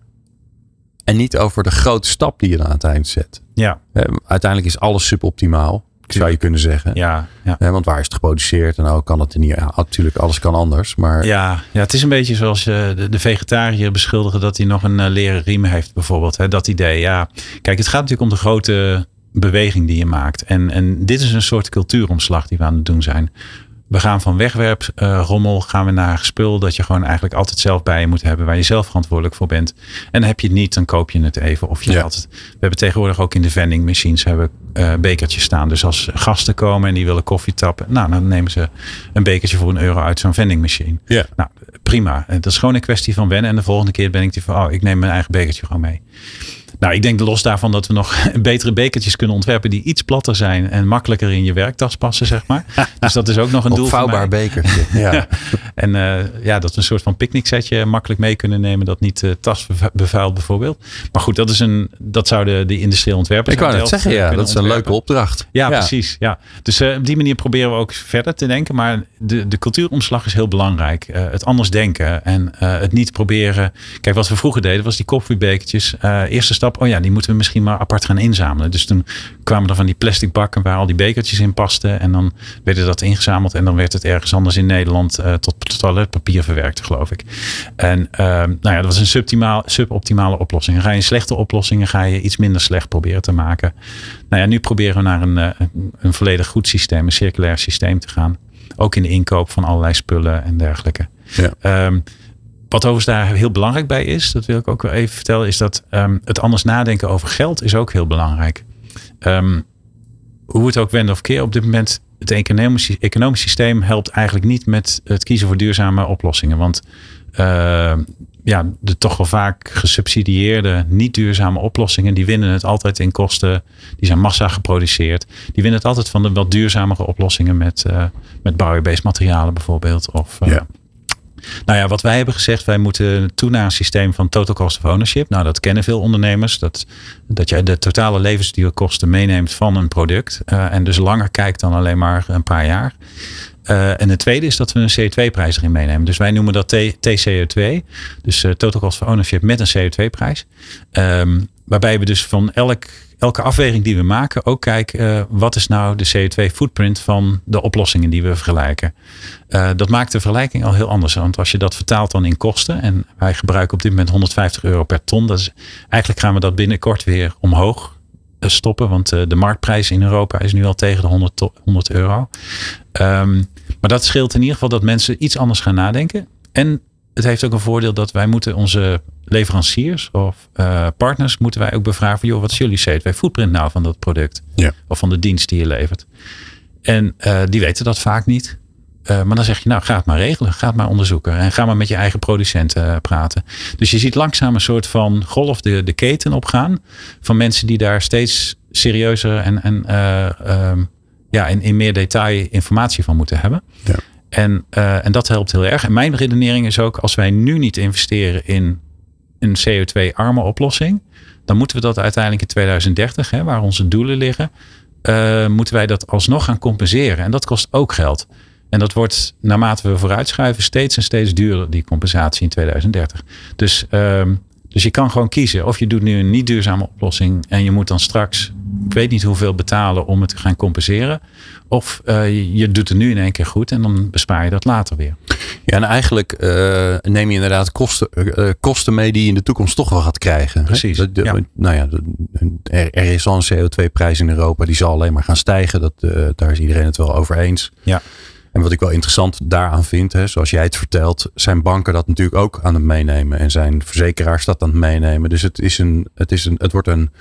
en niet over de grote stap die je dan aan het eind zet. Ja, Eh, uiteindelijk is alles suboptimaal, zou je kunnen zeggen. ja, ja. Want waar is het geproduceerd? En nou kan het er niet. Ja, natuurlijk, alles kan anders. Maar Ja, ja, het is een beetje zoals je de, de vegetariër beschuldigen dat hij nog een eh, leren riem heeft, bijvoorbeeld. Hè? Dat idee, ja. Kijk, het gaat natuurlijk om de grote beweging die je maakt. En, en dit is een soort cultuuromslag die we aan het doen zijn. We gaan van wegwerprommel gaan we naar spul dat je gewoon eigenlijk altijd zelf bij je moet hebben, waar je zelf verantwoordelijk voor bent. En heb je het niet, dan koop je het even. Of je Ja. het. We hebben tegenwoordig ook in de vending machines hebben eh, bekertjes staan. Dus als gasten komen en die willen koffie tappen, nou dan nemen ze een bekertje voor een euro uit zo'n vending machine. Ja. Nou, prima. En Dat is gewoon een kwestie van wennen. En de volgende keer ben ik die van, oh, ik neem mijn eigen bekertje gewoon mee. Nou, ik denk los daarvan dat we nog betere bekertjes kunnen ontwerpen die iets platter zijn en makkelijker in je werktas passen, zeg maar. Dus dat is ook nog een doel. Opvouwbaar bekertje. Ja. en uh, ja, dat we een soort van picknicksetje makkelijk mee kunnen nemen, dat niet uh, tas bevuilt bijvoorbeeld. Maar goed, dat is een, dat zouden de industrieel ontwerpers. Ik wou net zeggen, ja, dat is een leuke opdracht. Ja, ja. precies. Ja. Dus uh, op die manier proberen we ook verder te denken, maar de, de cultuuromslag is heel belangrijk. het anders denken en het niet proberen. Kijk, wat we vroeger deden was die koffiebekertjes. eerste stap oh ja, die moeten we misschien maar apart gaan inzamelen. Dus toen kwamen er van die plastic bakken waar al die bekertjes in pasten. En dan werden dat ingezameld en dan werd het ergens anders in Nederland uh, tot toiletpapier verwerkt, geloof ik. En uh, nou ja, dat was een suboptimale oplossing. ga je een slechte oplossingen, ga je iets minder slecht proberen te maken. Nou ja, nu proberen we naar een, uh, een volledig goed systeem, een circulair systeem te gaan. Ook in de inkoop van allerlei spullen en dergelijke. Ja. Um, wat overigens daar heel belangrijk bij is, dat wil ik ook wel even vertellen, is dat um, het anders nadenken over geld is ook heel belangrijk. Um, hoe het ook wenden of keer, op dit moment het economisch, economisch systeem helpt eigenlijk niet met het kiezen voor duurzame oplossingen. Want uh, ja, de toch wel vaak gesubsidieerde, niet duurzame oplossingen, die winnen het altijd in kosten. Die zijn massa geproduceerd. Die winnen het altijd van de wat duurzamere oplossingen met, uh, met bio-based materialen bijvoorbeeld. Of, ja. Nou ja, wat wij hebben gezegd, wij moeten toe naar een systeem van total cost of ownership. Nou, dat kennen veel ondernemers. Dat, dat je de totale levensduurkosten meeneemt van een product. Uh, en dus langer kijkt dan alleen maar een paar jaar. Uh, en het tweede is dat we een CO2-prijs erin meenemen. Dus wij noemen dat TCO2. Dus uh, Total Cost of Ownership met een CO2-prijs. Um, ehm, waarbij we dus van elk elke afweging die we maken ook kijken, uh, wat is nou de CO2-footprint van de oplossingen die we vergelijken. Uh, dat maakt de vergelijking al heel anders. Want als je dat vertaalt dan in kosten, en wij gebruiken op dit moment 150 euro per ton, dat is, eigenlijk gaan we dat binnenkort weer omhoog uh, stoppen, want de marktprijs in Europa is nu al tegen de 100, 100 euro. Um, maar dat scheelt in ieder geval dat mensen iets anders gaan nadenken. En het heeft ook een voordeel dat wij moeten onze leveranciers of uh, partners moeten wij ook bevragen van joh, wat is jullie CO2 footprint nou van dat product? Ja. Of van de dienst die je levert. En uh, die weten dat vaak niet. Uh, maar dan zeg je, nou, ga het maar regelen. Ga het maar onderzoeken. En ga maar met je eigen producenten praten. Dus je ziet langzaam een soort van golf de, de keten opgaan. Van mensen die daar steeds serieuzer en, en, um, ja, in, in meer detail informatie van moeten hebben. Ja. En, en dat helpt heel erg. En mijn redenering is ook, als wij nu niet investeren in een CO2-arme oplossing, dan moeten we dat uiteindelijk in 2030, hè, waar onze doelen liggen, uh, moeten wij dat alsnog gaan compenseren. En dat kost ook geld. En dat wordt naarmate we vooruitschuiven steeds en steeds duurder, die compensatie in 2030. Dus, uh, dus je kan gewoon kiezen. Of je doet nu een niet duurzame oplossing en je moet dan straks, ik weet niet hoeveel betalen om het te gaan compenseren. Of uh, je doet het nu in één keer goed en dan bespaar je dat later weer. Ja, en eigenlijk uh, neem je inderdaad kosten, uh, kosten mee die je in de toekomst toch wel gaat krijgen. Precies. De, ja. Nou ja, er, er, is al een CO2-prijs in Europa, die zal alleen maar gaan stijgen. Dat, daar is iedereen het wel over eens. Ja. En wat ik wel interessant daaraan vind, hè, zoals jij het vertelt, zijn banken dat natuurlijk ook aan het meenemen. En zijn verzekeraars dat aan het meenemen. Dus het, is een, het, is een, het wordt een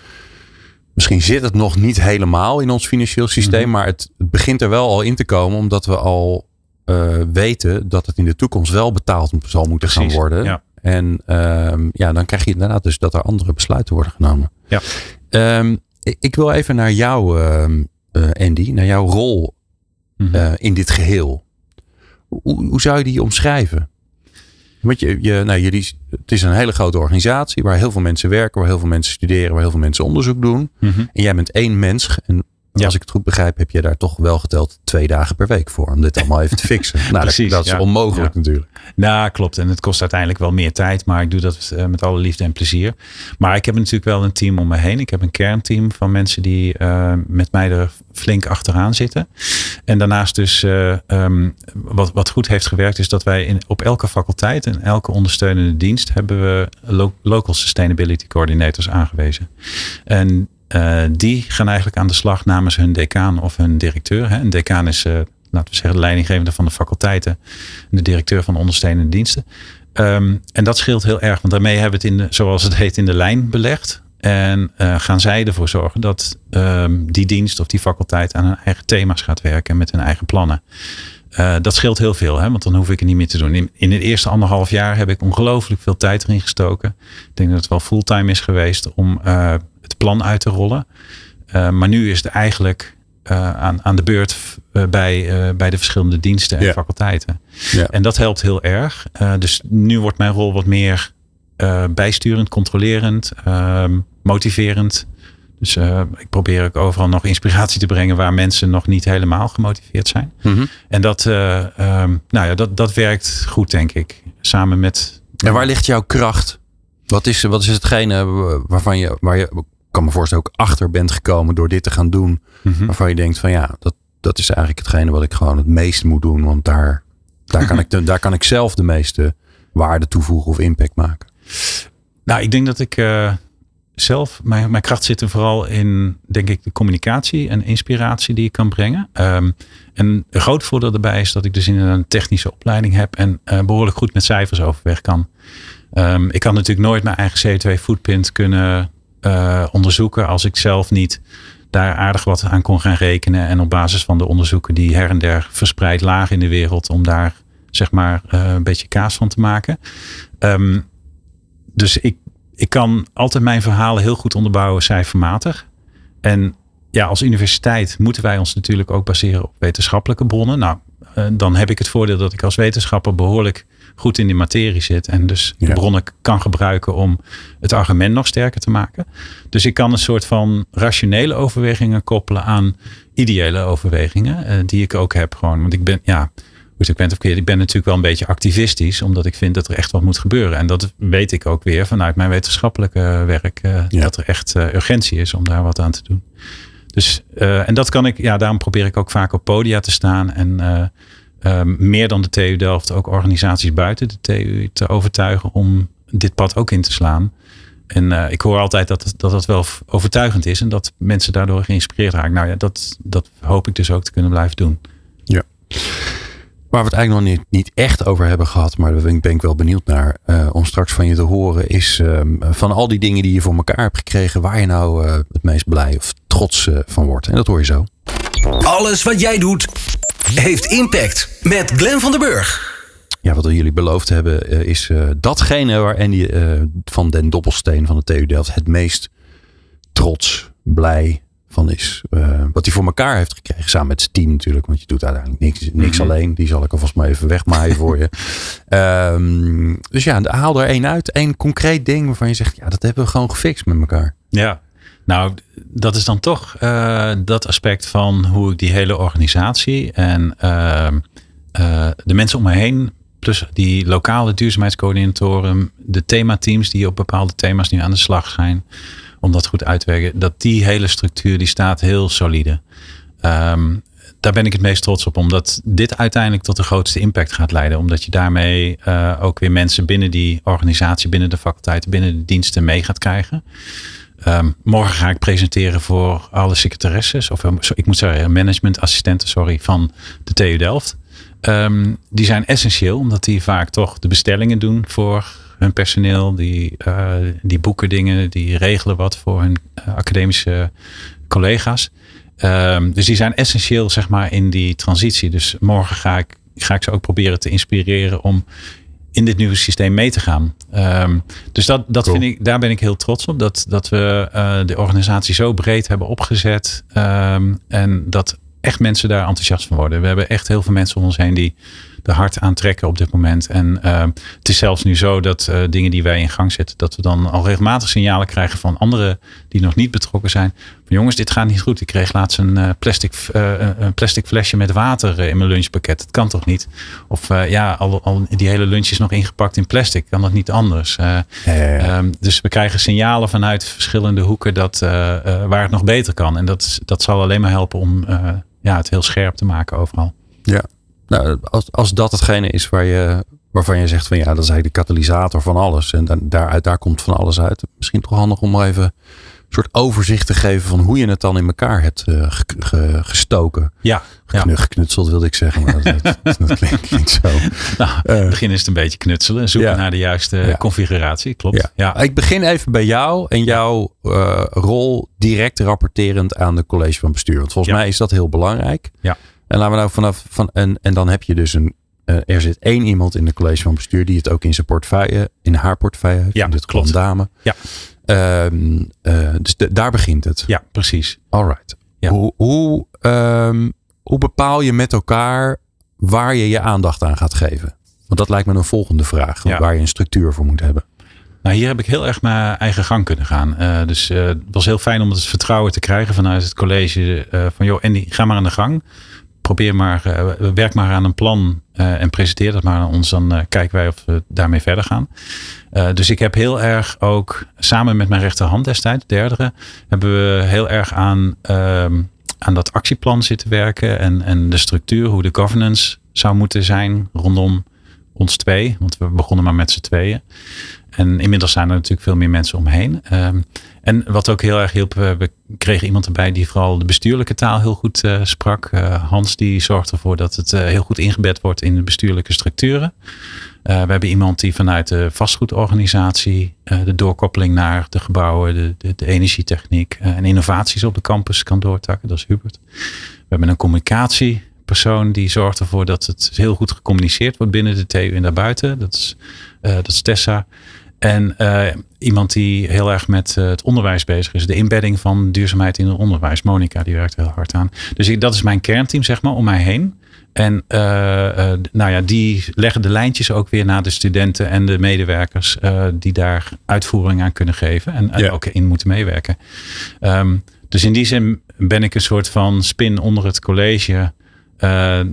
Misschien zit het nog niet helemaal in ons financieel systeem, mhm. maar het begint er wel al in te komen, omdat we al uh, weten dat het in de toekomst wel betaald zal moeten Precies, gaan worden. Ja. En um, ja, dan krijg je inderdaad dus dat er andere besluiten worden genomen. Ja. Um, ik, ik, wil even naar jou, uh, Andy, naar jouw rol mm -hmm. in dit geheel. Hoe, hoe zou je die omschrijven? Want je, je, nou, jullie, het is een hele grote organisatie waar heel veel mensen werken, waar heel veel mensen studeren, waar heel veel mensen onderzoek doen. Mm -hmm. En jij bent één mens. En ja. als ik het goed begrijp, heb je daar toch wel geteld twee dagen per week voor om dit allemaal even te fixen. nou, Precies, dat, dat is onmogelijk natuurlijk. Nou, klopt. En het kost uiteindelijk wel meer tijd, maar ik doe dat uh, met alle liefde en plezier. Maar ik heb natuurlijk wel een team om me heen. Ik heb een kernteam van mensen die uh, met mij er flink achteraan zitten. En daarnaast dus, uh, um, wat, wat goed heeft gewerkt, is dat wij in, op elke faculteit en elke ondersteunende dienst hebben we lo local sustainability coordinators aangewezen. En uh, die gaan eigenlijk aan de slag namens hun decaan of hun directeur. Hè. Een decaan is, uh, laten we zeggen, de leidinggevende van de faculteiten. En de directeur van de ondersteunende diensten. Um, en dat scheelt heel erg, want daarmee hebben we het in zoals het heet, in de lijn belegd. En uh, gaan zij ervoor zorgen dat um, die dienst of die faculteit aan hun eigen thema's gaat werken met hun eigen plannen. Dat scheelt heel veel, hè? want dan hoef ik het niet meer te doen. In, het eerste anderhalf jaar heb ik ongelooflijk veel tijd erin gestoken. Ik denk dat het wel fulltime is geweest om het plan uit te rollen. Uh, maar nu is het eigenlijk aan, aan de beurt bij, bij de verschillende diensten en ja. faculteiten. Ja. En dat helpt heel erg. dus nu wordt mijn rol wat meer bijsturend, controlerend, ehm, motiverend. Dus ik probeer ook overal nog inspiratie te brengen waar mensen nog niet helemaal gemotiveerd zijn. Mm -hmm. En dat, um, nou ja, dat, dat werkt goed, denk ik. Samen met. En waar ligt jouw kracht? Wat is, wat is hetgene waarvan je, waar je, kan me voorstellen, ook achter bent gekomen door dit te gaan doen? Mm -hmm. Waarvan je denkt van ja, dat, dat is eigenlijk hetgene wat ik gewoon het meest moet doen. Want daar, daar, kan, ik de, daar kan ik zelf de meeste waarde toevoegen of impact maken. Nou, ik denk dat ik. Uh, zelf, mijn, mijn kracht zit er vooral in, denk ik, de communicatie en inspiratie die ik kan brengen. Um, en een groot voordeel daarbij is dat ik dus in een technische opleiding heb en uh, behoorlijk goed met cijfers overweg kan. Um, ik kan natuurlijk nooit mijn eigen CO2 footprint kunnen uh, onderzoeken als ik zelf niet daar aardig wat aan kon gaan rekenen. En op basis van de onderzoeken die her en der verspreid lagen in de wereld, om daar zeg maar uh, een beetje kaas van te maken. Um, dus ik, ik kan altijd mijn verhalen heel goed onderbouwen cijfermatig. En ja, als universiteit moeten wij ons natuurlijk ook baseren op wetenschappelijke bronnen. Nou, uh, dan heb ik het voordeel dat ik als wetenschapper behoorlijk goed in die materie zit. En dus de ja. bronnen kan gebruiken om het argument nog sterker te maken. Dus ik kan een soort van rationele overwegingen koppelen aan ideële overwegingen. Uh, die ik ook heb gewoon. Want ik ben, ja, ik ben verkeerd. Ik ben natuurlijk wel een beetje activistisch, omdat ik vind dat er echt wat moet gebeuren. En dat weet ik ook weer vanuit mijn wetenschappelijke werk, uh, ja. dat er echt uh, urgentie is om daar wat aan te doen. Dus, en dat kan ik, ja, daarom probeer ik ook vaak op podia te staan en meer dan de TU Delft ook organisaties buiten de TU te overtuigen om dit pad ook in te slaan. En ik hoor altijd dat, dat dat wel overtuigend is en dat mensen daardoor geïnspireerd raken. Nou ja, dat, dat hoop ik dus ook te kunnen blijven doen. Ja. Waar we het eigenlijk nog niet, niet echt over hebben gehad, maar daar ben ik wel benieuwd naar uh, om straks van je te horen, is um, van al die dingen die je voor elkaar hebt gekregen, waar je nou uh, het meest blij of trots uh, van wordt. En dat hoor je zo. Alles wat jij doet, heeft impact. Met Glenn van den Burg. Ja, wat we jullie beloofd hebben, is datgene waar Andy van den Dobbelsteen van de TU Delft het meest trots, blij, van is. Uh, wat hij voor elkaar heeft gekregen. Samen met zijn team natuurlijk. Want je doet uiteindelijk niks, niks mm -hmm. alleen. Die zal ik alvast maar even wegmaaien voor je. Um, dus ja, haal er één uit. Eén concreet ding waarvan je zegt. Ja, dat hebben we gewoon gefixt met elkaar. Ja. Nou, dat is dan toch uh, dat aspect van hoe ik die hele organisatie en uh, de mensen om me heen plus die lokale duurzaamheidscoördinatoren, de themateams die op bepaalde thema's nu aan de slag zijn, om dat goed uit te werken. Dat die hele structuur die staat heel solide. Um, daar ben ik het meest trots op, omdat dit uiteindelijk tot de grootste impact gaat leiden. Omdat je daarmee uh, ook weer mensen binnen die organisatie, binnen de faculteiten, binnen de diensten mee gaat krijgen. Um, morgen ga ik presenteren voor alle secretaresses, of ik moet zeggen managementassistenten, sorry, van de TU Delft. Um, die zijn essentieel, omdat die vaak toch de bestellingen doen voor hun personeel. Die, uh, die boeken dingen, die regelen wat voor hun uh, academische collega's. Um, dus die zijn essentieel, zeg maar, in die transitie. Dus morgen ga ik, ga ik ze ook proberen te inspireren om in dit nieuwe systeem mee te gaan. Um, dus dat, dat cool. vind ik, daar ben ik heel trots op. Dat, dat we uh, de organisatie zo breed hebben opgezet. Um, en dat echt mensen daar enthousiast van worden. We hebben echt heel veel mensen om ons heen die er hard aan trekken op dit moment. En uh, het is zelfs nu zo dat uh, dingen die wij in gang zetten, dat we dan al regelmatig signalen krijgen van anderen die nog niet betrokken zijn. Van jongens, dit gaat niet goed. Ik kreeg laatst een uh, plastic, een plastic flesje met water in mijn lunchpakket. Dat kan toch niet? Of ja, al, al, die hele lunch is nog ingepakt in plastic. Kan dat niet anders? Ja, ja, ja. Um, dus we krijgen signalen vanuit verschillende hoeken dat, waar het nog beter kan. En dat, dat zal alleen maar helpen om ja, het heel scherp te maken overal. Ja, nou, als, als dat hetgene is waar je, waarvan je zegt van ja, dat is eigenlijk de katalysator van alles. En dan, daaruit, daar komt van alles uit. Misschien toch handig om maar even een soort overzicht te geven van hoe je het dan in elkaar hebt uh, ge, ge, gestoken. Ja. Geknu, geknutseld wilde ik zeggen, maar dat, dat, dat klinkt niet zo. Nou, in het begin is het een beetje knutselen. Zoeken ja. naar de juiste ja. configuratie. Klopt. Ja. ja. Ik begin even bij jou en jouw uh, rol direct rapporterend aan de college van bestuur. Want volgens mij is dat heel belangrijk. Ja. En laten we nou vanaf van en, en dan heb je dus een. eh, er zit één iemand in de college van bestuur die het ook in zijn portefeuille, in haar portefeuille heeft. Ja, dit klopt. dame. Ja. Ehm, eh, dus de- daar begint het. Ja, precies. Alright. Ja. Hoe, hoe, ehm, hoe bepaal je met elkaar waar je je aandacht aan gaat geven? Want dat lijkt me een volgende vraag. Ja. Waar je een structuur voor moet hebben. Nou, hier heb ik heel erg mijn eigen gang kunnen gaan. Eh, dus het was heel fijn om het vertrouwen te krijgen vanuit het college. van joh, Andy, ga maar aan de gang. Probeer maar, eh, werk maar aan een plan eh, en presenteer dat maar aan ons. Dan eh, kijken wij of we daarmee verder gaan. Dus ik heb heel erg ook samen met mijn rechterhand destijds, de derde, hebben we heel erg aan, ehm, aan dat actieplan zitten werken. En, en de structuur, hoe de governance zou moeten zijn rondom ons twee. Want we begonnen maar met z'n tweeën. En inmiddels zijn er natuurlijk veel meer mensen omheen. Ehm, en wat ook heel erg hielp, we, we kregen iemand erbij die vooral de bestuurlijke taal heel goed eh, sprak. Eh, Hans die zorgt ervoor dat het eh, heel goed ingebed wordt in de bestuurlijke structuren. Eh, we hebben iemand die vanuit de vastgoedorganisatie eh, de doorkoppeling naar de gebouwen, de, de, energietechniek eh, en innovaties op de campus kan doortakken. Dat is Hubert. We hebben een communicatiepersoon die zorgt ervoor dat het heel goed gecommuniceerd wordt binnen de TU en daarbuiten. Dat is, eh, dat is Tessa. En eh, iemand die heel erg met eh, het onderwijs bezig is. De inbedding van duurzaamheid in het onderwijs. Monika, die werkt er heel hard aan. Dus ik, dat is mijn kernteam, zeg maar, om mij heen. En eh, nou ja, die leggen de lijntjes ook weer naar de studenten en de medewerkers die daar uitvoering aan kunnen geven en, en Ja. ook in moeten meewerken. Ehm, dus in die zin ben ik een soort van spin onder het college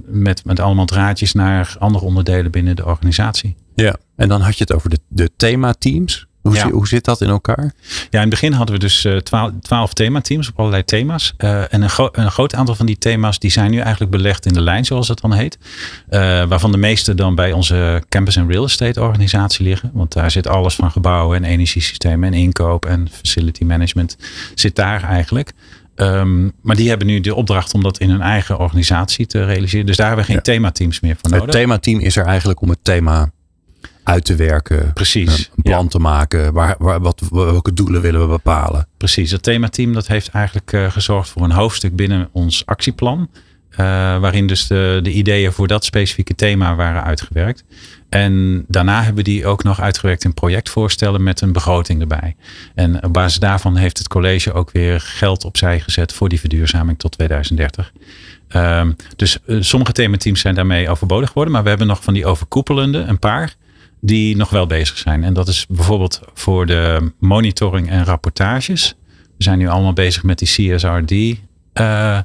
met, met allemaal draadjes naar andere onderdelen binnen de organisatie. Ja. En dan had je het over de, de themateams. Hoe, Ja. zi- hoe zit dat in elkaar? Ja, in het begin hadden we dus eh, twaalf, twaalf themateams op allerlei thema's. Eh, en een, gro- een groot aantal van die thema's die zijn nu eigenlijk belegd in de lijn, zoals het dan heet. Eh, waarvan de meeste dan bij onze campus en real estate organisatie liggen. Want daar zit alles van gebouwen en energiesystemen en inkoop en facility management zit daar eigenlijk. Ehm, maar die hebben nu de opdracht om dat in hun eigen organisatie te realiseren. Dus daar hebben we geen Ja. themateams meer voor nodig. Het themateam is er eigenlijk om het thema uit te werken. Precies. Een plan Ja. te maken. Waar, waar, wat, welke doelen willen we bepalen? Precies, het themateam dat heeft eigenlijk eh, gezorgd voor een hoofdstuk binnen ons actieplan. eh, waarin dus de, de ideeën voor dat specifieke thema waren uitgewerkt. En daarna hebben die ook nog uitgewerkt in projectvoorstellen met een begroting erbij. En op basis daarvan heeft het college ook weer geld opzij gezet voor die verduurzaming tot 2030. Ehm, dus eh, sommige themateams zijn daarmee overbodig geworden. Maar we hebben nog van die overkoepelende, een paar, die nog wel bezig zijn. En dat is bijvoorbeeld voor de monitoring en rapportages. We zijn nu allemaal bezig met die CSRD. eh,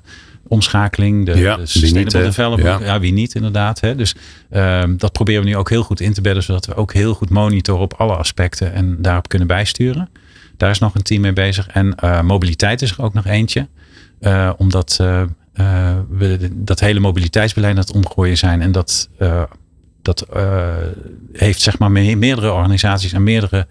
omschakeling, de, Ja, de Sustainable niet? Development. Ja. Ja. wie niet inderdaad. Hè? Dus ehm, dat proberen we nu ook heel goed in te bedden, zodat we ook heel goed monitoren op alle aspecten en daarop kunnen bijsturen. Daar is nog een team mee bezig. En eh, mobiliteit is er ook nog eentje. Eh, omdat we dat hele mobiliteitsbeleid aan het omgooien zijn. En dat, dat eh, heeft zeg maar me- meerdere organisaties en meerdere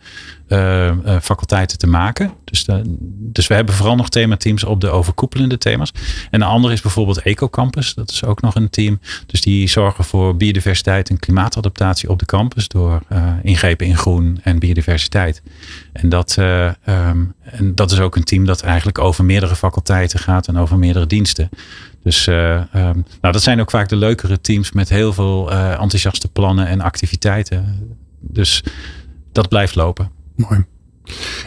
eh, eh, faculteiten te maken. Dus, de- dus we hebben vooral nog themateams op de overkoepelende thema's. En de andere is bijvoorbeeld EcoCampus. Dat is ook nog een team. Dus die zorgen voor biodiversiteit en klimaatadaptatie op de campus. Door eh, ingrepen in groen en biodiversiteit. En dat, eh, ehm, en dat is ook een team dat eigenlijk over meerdere faculteiten gaat en over meerdere diensten. Dus eh, ehm, nou, dat zijn ook vaak de leukere teams met heel veel eh, enthousiaste plannen en activiteiten. Dus dat blijft lopen. Mooi.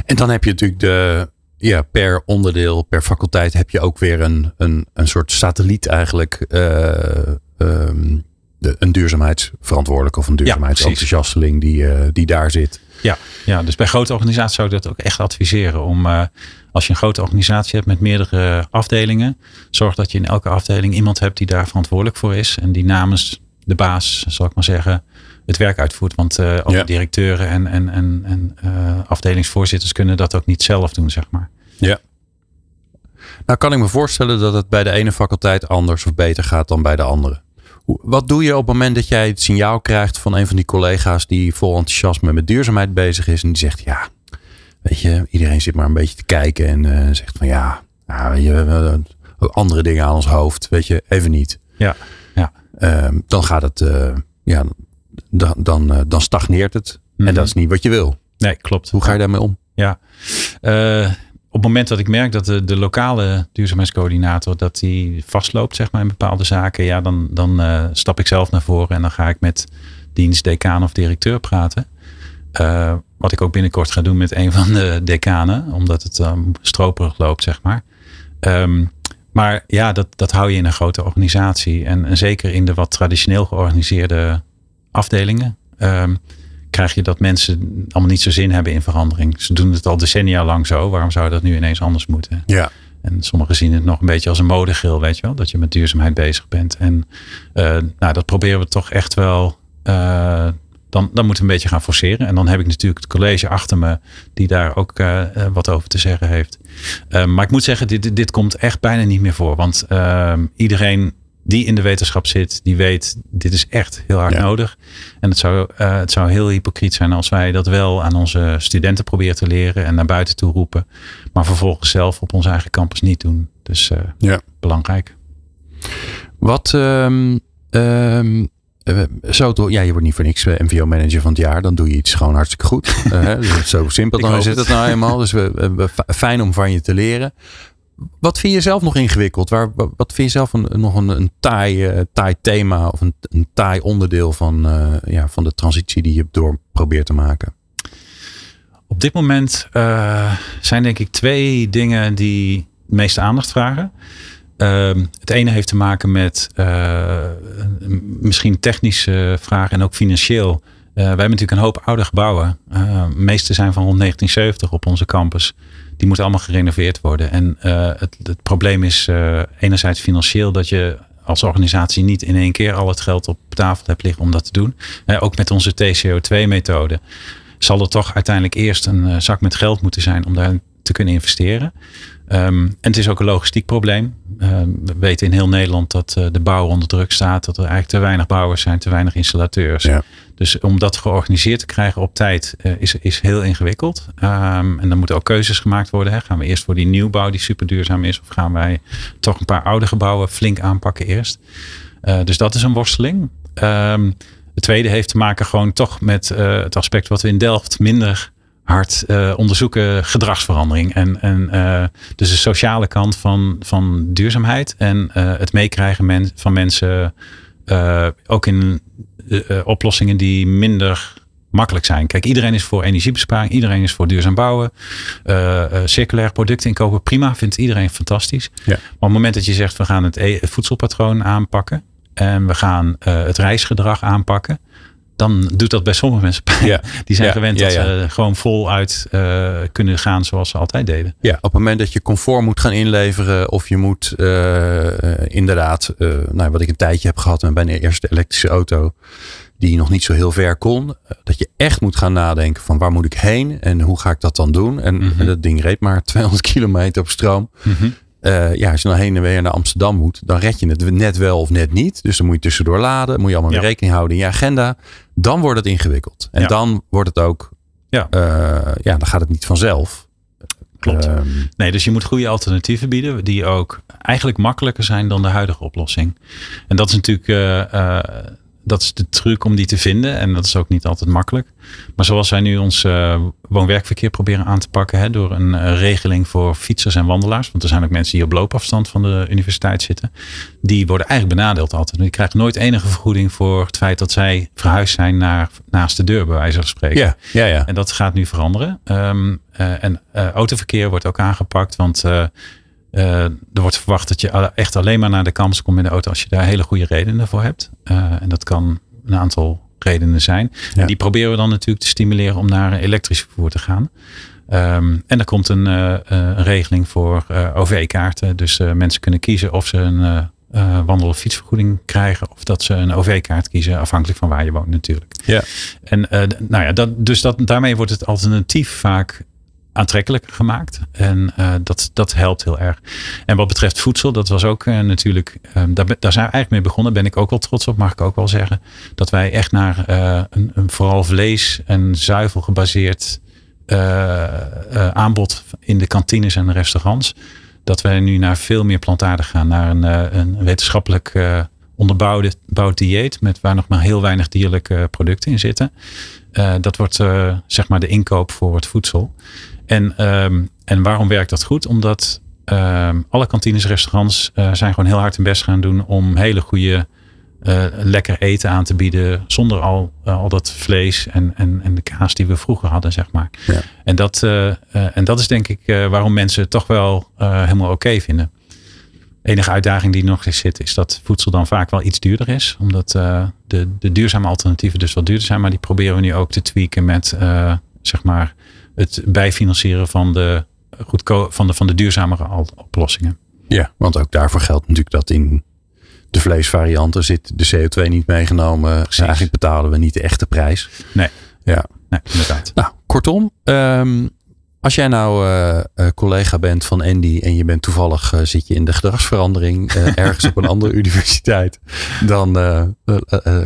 En dan heb je natuurlijk de, ja, per onderdeel, per faculteit heb je ook weer een, een, een soort satelliet eigenlijk. eh, ehm, de, een duurzaamheidsverantwoordelijke of een duurzaamheidsenthousiasteling die, eh, die daar zit. Ja, ja, dus bij grote organisaties zou ik dat ook echt adviseren. Om eh, als je een grote organisatie hebt met meerdere afdelingen, zorg dat je in elke afdeling iemand hebt die daar verantwoordelijk voor is. En die namens de baas, zal ik maar zeggen, het werk uitvoert. Want eh ook Ja. directeuren en, en, en, en eh, afdelingsvoorzitters kunnen dat ook niet zelf doen, zeg maar. Ja. Nou kan ik me voorstellen dat het bij de ene faculteit anders of beter gaat dan bij de andere. Hoe- Wat doe je op het moment dat jij het signaal krijgt van een van die collega's die vol enthousiasme met duurzaamheid bezig is en die zegt ja, weet je, iedereen zit maar een beetje te kijken en eh, zegt van ja, nou, je, we hebben ook andere dingen aan ons hoofd, weet je, even niet. Ja, ja. Ehm, dan gaat het, ja, dan, dan, eh, dan stagneert het Mhm. en dat is niet wat je wil. Nee, klopt. Hoe ga je daarmee om? Ja. Eh, op het moment dat ik merk dat de, de lokale duurzaamheidscoördinator dat die vastloopt zeg maar, in bepaalde zaken, ja, dan, dan uh, stap ik zelf naar voren en dan ga ik met dienst, decaan of directeur praten. Uh, wat ik ook binnenkort ga doen met een van de decanen, omdat het um, stroperig loopt, zeg maar. Um, maar ja, dat, dat hou je in een grote organisatie. En, en zeker in de wat traditioneel georganiseerde afdelingen. Um, krijg je dat mensen allemaal niet zo zin hebben in verandering. Ze doen het al decennia lang zo. Waarom zou dat nu ineens anders moeten? Ja. En sommigen zien het nog een beetje als een modegil, weet je wel. Dat je met duurzaamheid bezig bent. En uh, nou, dat proberen we toch echt wel uh, dan, dan moeten we een beetje gaan forceren. En dan heb ik natuurlijk het college achter me, die daar ook uh, wat over te zeggen heeft. Uh, maar ik moet zeggen, dit, dit komt echt bijna niet meer voor. Want uh, iedereen die in de wetenschap zit, die weet, dit is echt heel hard ja. nodig. En het zou, het zou heel hypocriet zijn als wij dat wel aan onze studenten proberen te leren en naar buiten toe roepen. Maar vervolgens zelf op onze eigen campus niet doen. Dus ja. belangrijk. Wat. Um, um zo toch, ja, je wordt niet voor niks uh, MVO-manager van het jaar. Dan doe je iets gewoon hartstikke goed. Uh, zo simpel dan zit het nou eenmaal. Dus we, we, fijn om van je te leren. Wat vind je zelf nog ingewikkeld? Waar, wat vind je zelf een, nog een, een taai, taai thema of een, een taai onderdeel van, ja, van de transitie die je door probeert te maken? Op dit moment zijn denk ik twee dingen die de meeste aandacht vragen. Uh, het ene heeft te maken met misschien technische vragen en ook financieel. Wij hebben natuurlijk een hoop oude gebouwen. De meeste zijn van rond 1970 op onze campus. Die moeten allemaal gerenoveerd worden. En het, het, probleem is enerzijds financieel dat je als organisatie niet in één keer al het geld op tafel hebt liggen om dat te doen. ook met onze TCO2-methode zal er toch uiteindelijk eerst een zak met geld moeten zijn om daar te kunnen investeren. Um, en het is ook een logistiek probleem. Um, we weten in heel Nederland dat uh, de bouw onder druk staat. Dat er eigenlijk te weinig bouwers zijn, te weinig installateurs. Ja. Dus om dat georganiseerd te krijgen op tijd uh, is, is heel ingewikkeld. Um, en dan moeten ook keuzes gemaakt worden. Hè. Gaan we eerst voor die nieuwbouw die super duurzaam is? Of gaan wij toch een paar oude gebouwen flink aanpakken eerst? Uh, dus dat is een worsteling. het tweede heeft te maken gewoon toch met het aspect wat we in Delft minder hard uh, onderzoeken gedragsverandering. En, en uh, dus de sociale kant van, van duurzaamheid. En uh, het meekrijgen men, van mensen ook in oplossingen die minder makkelijk zijn. Kijk, iedereen is voor energiebesparing, iedereen is voor duurzaam bouwen, circulaire producten inkopen. Prima, vindt iedereen fantastisch. Ja. Maar op het moment dat je zegt, we gaan het e-, voedselpatroon aanpakken en we gaan het reisgedrag aanpakken dan doet dat bij sommige mensen pijn. Ja. Die zijn ja, gewend dat ja. ze gewoon voluit uh, kunnen gaan zoals ze altijd deden. Ja, op het moment dat je comfort moet gaan inleveren of je moet uh, inderdaad, uh, nou, wat ik een tijdje heb gehad bij een eerste elektrische auto die nog niet zo heel ver kon, dat je echt moet gaan nadenken van waar moet ik heen en hoe ga ik dat dan doen? En, Mhm. en dat ding reed maar 200 kilometer op stroom. Uh, ja, als je dan heen en weer naar Amsterdam moet, dan red je het net wel of net niet. Dus dan moet je tussendoor laden. Moet je allemaal Ja. rekening houden in je agenda. Dan wordt het ingewikkeld. En Ja. dan wordt het ook, Ja. uh, ja, dan gaat het niet vanzelf. Klopt. Ehm, Nee, dus je moet goede alternatieven bieden die ook eigenlijk makkelijker zijn dan de huidige oplossing. En dat is natuurlijk uh, dat is de truc om die te vinden. En dat is ook niet altijd makkelijk. Maar zoals wij nu ons uh, woon-werkverkeer proberen aan te pakken. Hè, door een uh, regeling voor fietsers en wandelaars. Want er zijn ook mensen die op loopafstand van de universiteit zitten. Die worden eigenlijk benadeeld altijd. Die krijgen nooit enige vergoeding voor het feit dat zij verhuisd zijn naar naast de deur, bij wijze van spreken. ja, ja, ja. En dat gaat nu veranderen. Um, uh, en autoverkeer wordt ook aangepakt. Want uh, er wordt verwacht dat je echt alleen maar naar de campus komt met de auto als je daar hele goede redenen voor hebt. Uh, en dat kan een aantal redenen zijn. Ja. En die proberen we dan natuurlijk te stimuleren om naar elektrisch vervoer te gaan. Um, en er komt een, uh, een regeling voor OV-kaarten. Dus mensen kunnen kiezen of ze een uh, wandel- of fietsvergoeding krijgen. Of dat ze een OV-kaart kiezen, afhankelijk van waar je woont natuurlijk. Ja. En uh, nou ja, dat, dus dat, daarmee wordt het alternatief vaak aantrekkelijker gemaakt. En uh, dat, dat helpt heel erg. En wat betreft voedsel, dat was ook uh, natuurlijk, um, daar, daar zijn we eigenlijk mee begonnen. Ben ik ook wel trots op, mag ik ook wel zeggen. Dat wij echt naar uh, een, een vooral vlees en zuivel gebaseerd aanbod in de kantines en de restaurants. Dat wij nu naar veel meer plantaardig gaan. Naar een, een wetenschappelijk onderbouwde bouwd dieet. Met waar nog maar heel weinig dierlijke producten in zitten. Dat wordt zeg maar de inkoop voor het voedsel. En um, en waarom werkt dat goed? Omdat ehm, alle kantines, restaurants uh, zijn gewoon heel hard hun best gaan doen om hele goede, uh, lekker eten aan te bieden. Zonder al, uh, al dat vlees en, en, en de kaas die we vroeger hadden, zeg maar. Ja. En, dat, en dat is denk ik waarom mensen het toch wel helemaal oké okay vinden. Enige uitdaging die nog eens zit, is dat voedsel dan vaak wel iets duurder is. Omdat de, de duurzame alternatieven dus wat duurder zijn. Maar die proberen we nu ook te tweaken met zeg maar het bijfinancieren van de, goedko van de, van de duurzamere oplossingen. Ja, want ook daarvoor geldt natuurlijk dat in de vleesvarianten zit de CO2 niet meegenomen. Precies. Eigenlijk betalen we niet de echte prijs. Nee. Ja. Nee, inderdaad. Nou, kortom, um, als jij nou uh, uh, collega bent van Andy en je bent toevallig uh, zit je in de gedragsverandering ergens op een andere universiteit, dan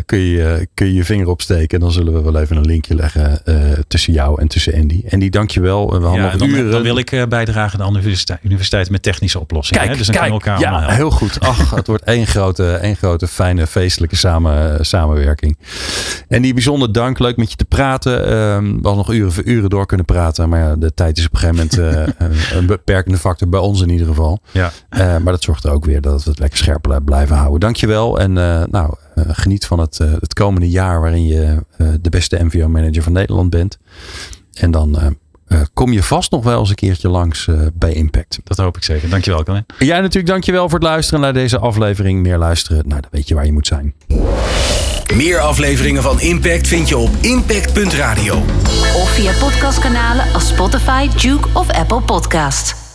kun, je, kun je je vinger opsteken en dan zullen we wel even een linkje leggen tussen jou en tussen Andy. Andy, dankjewel. We ja, dan, uren. dan wil ik bijdragen aan de universiteit, universiteit met technische oplossingen. Kijk, hè? Dus dan kijk, elkaar ja, heel goed. Ach, het wordt één grote, één grote fijne feestelijke samen, samenwerking. En die bijzonder dank, leuk met je te praten. Ehm, we hadden nog uren voor uren door kunnen praten, maar ja, de tijd is op een gegeven moment uh, een beperkende factor bij ons in ieder geval. Ja. Uh, maar dat zorgt er ook weer dat we het lekker scherp blijven houden. Dankjewel en uh, nou, geniet van het, het komende jaar waarin je de beste MVO-manager van Nederland bent. En dan kom je vast nog wel eens een keertje langs bij Impact. Dat hoop ik zeker. Dankjewel, Colin. Jij natuurlijk dankjewel voor het luisteren naar deze aflevering. Meer luisteren, nou dan weet je waar je moet zijn. Meer afleveringen van Impact vind je op impact.radio. Of via podcastkanalen als Spotify, Duke of Apple Podcast.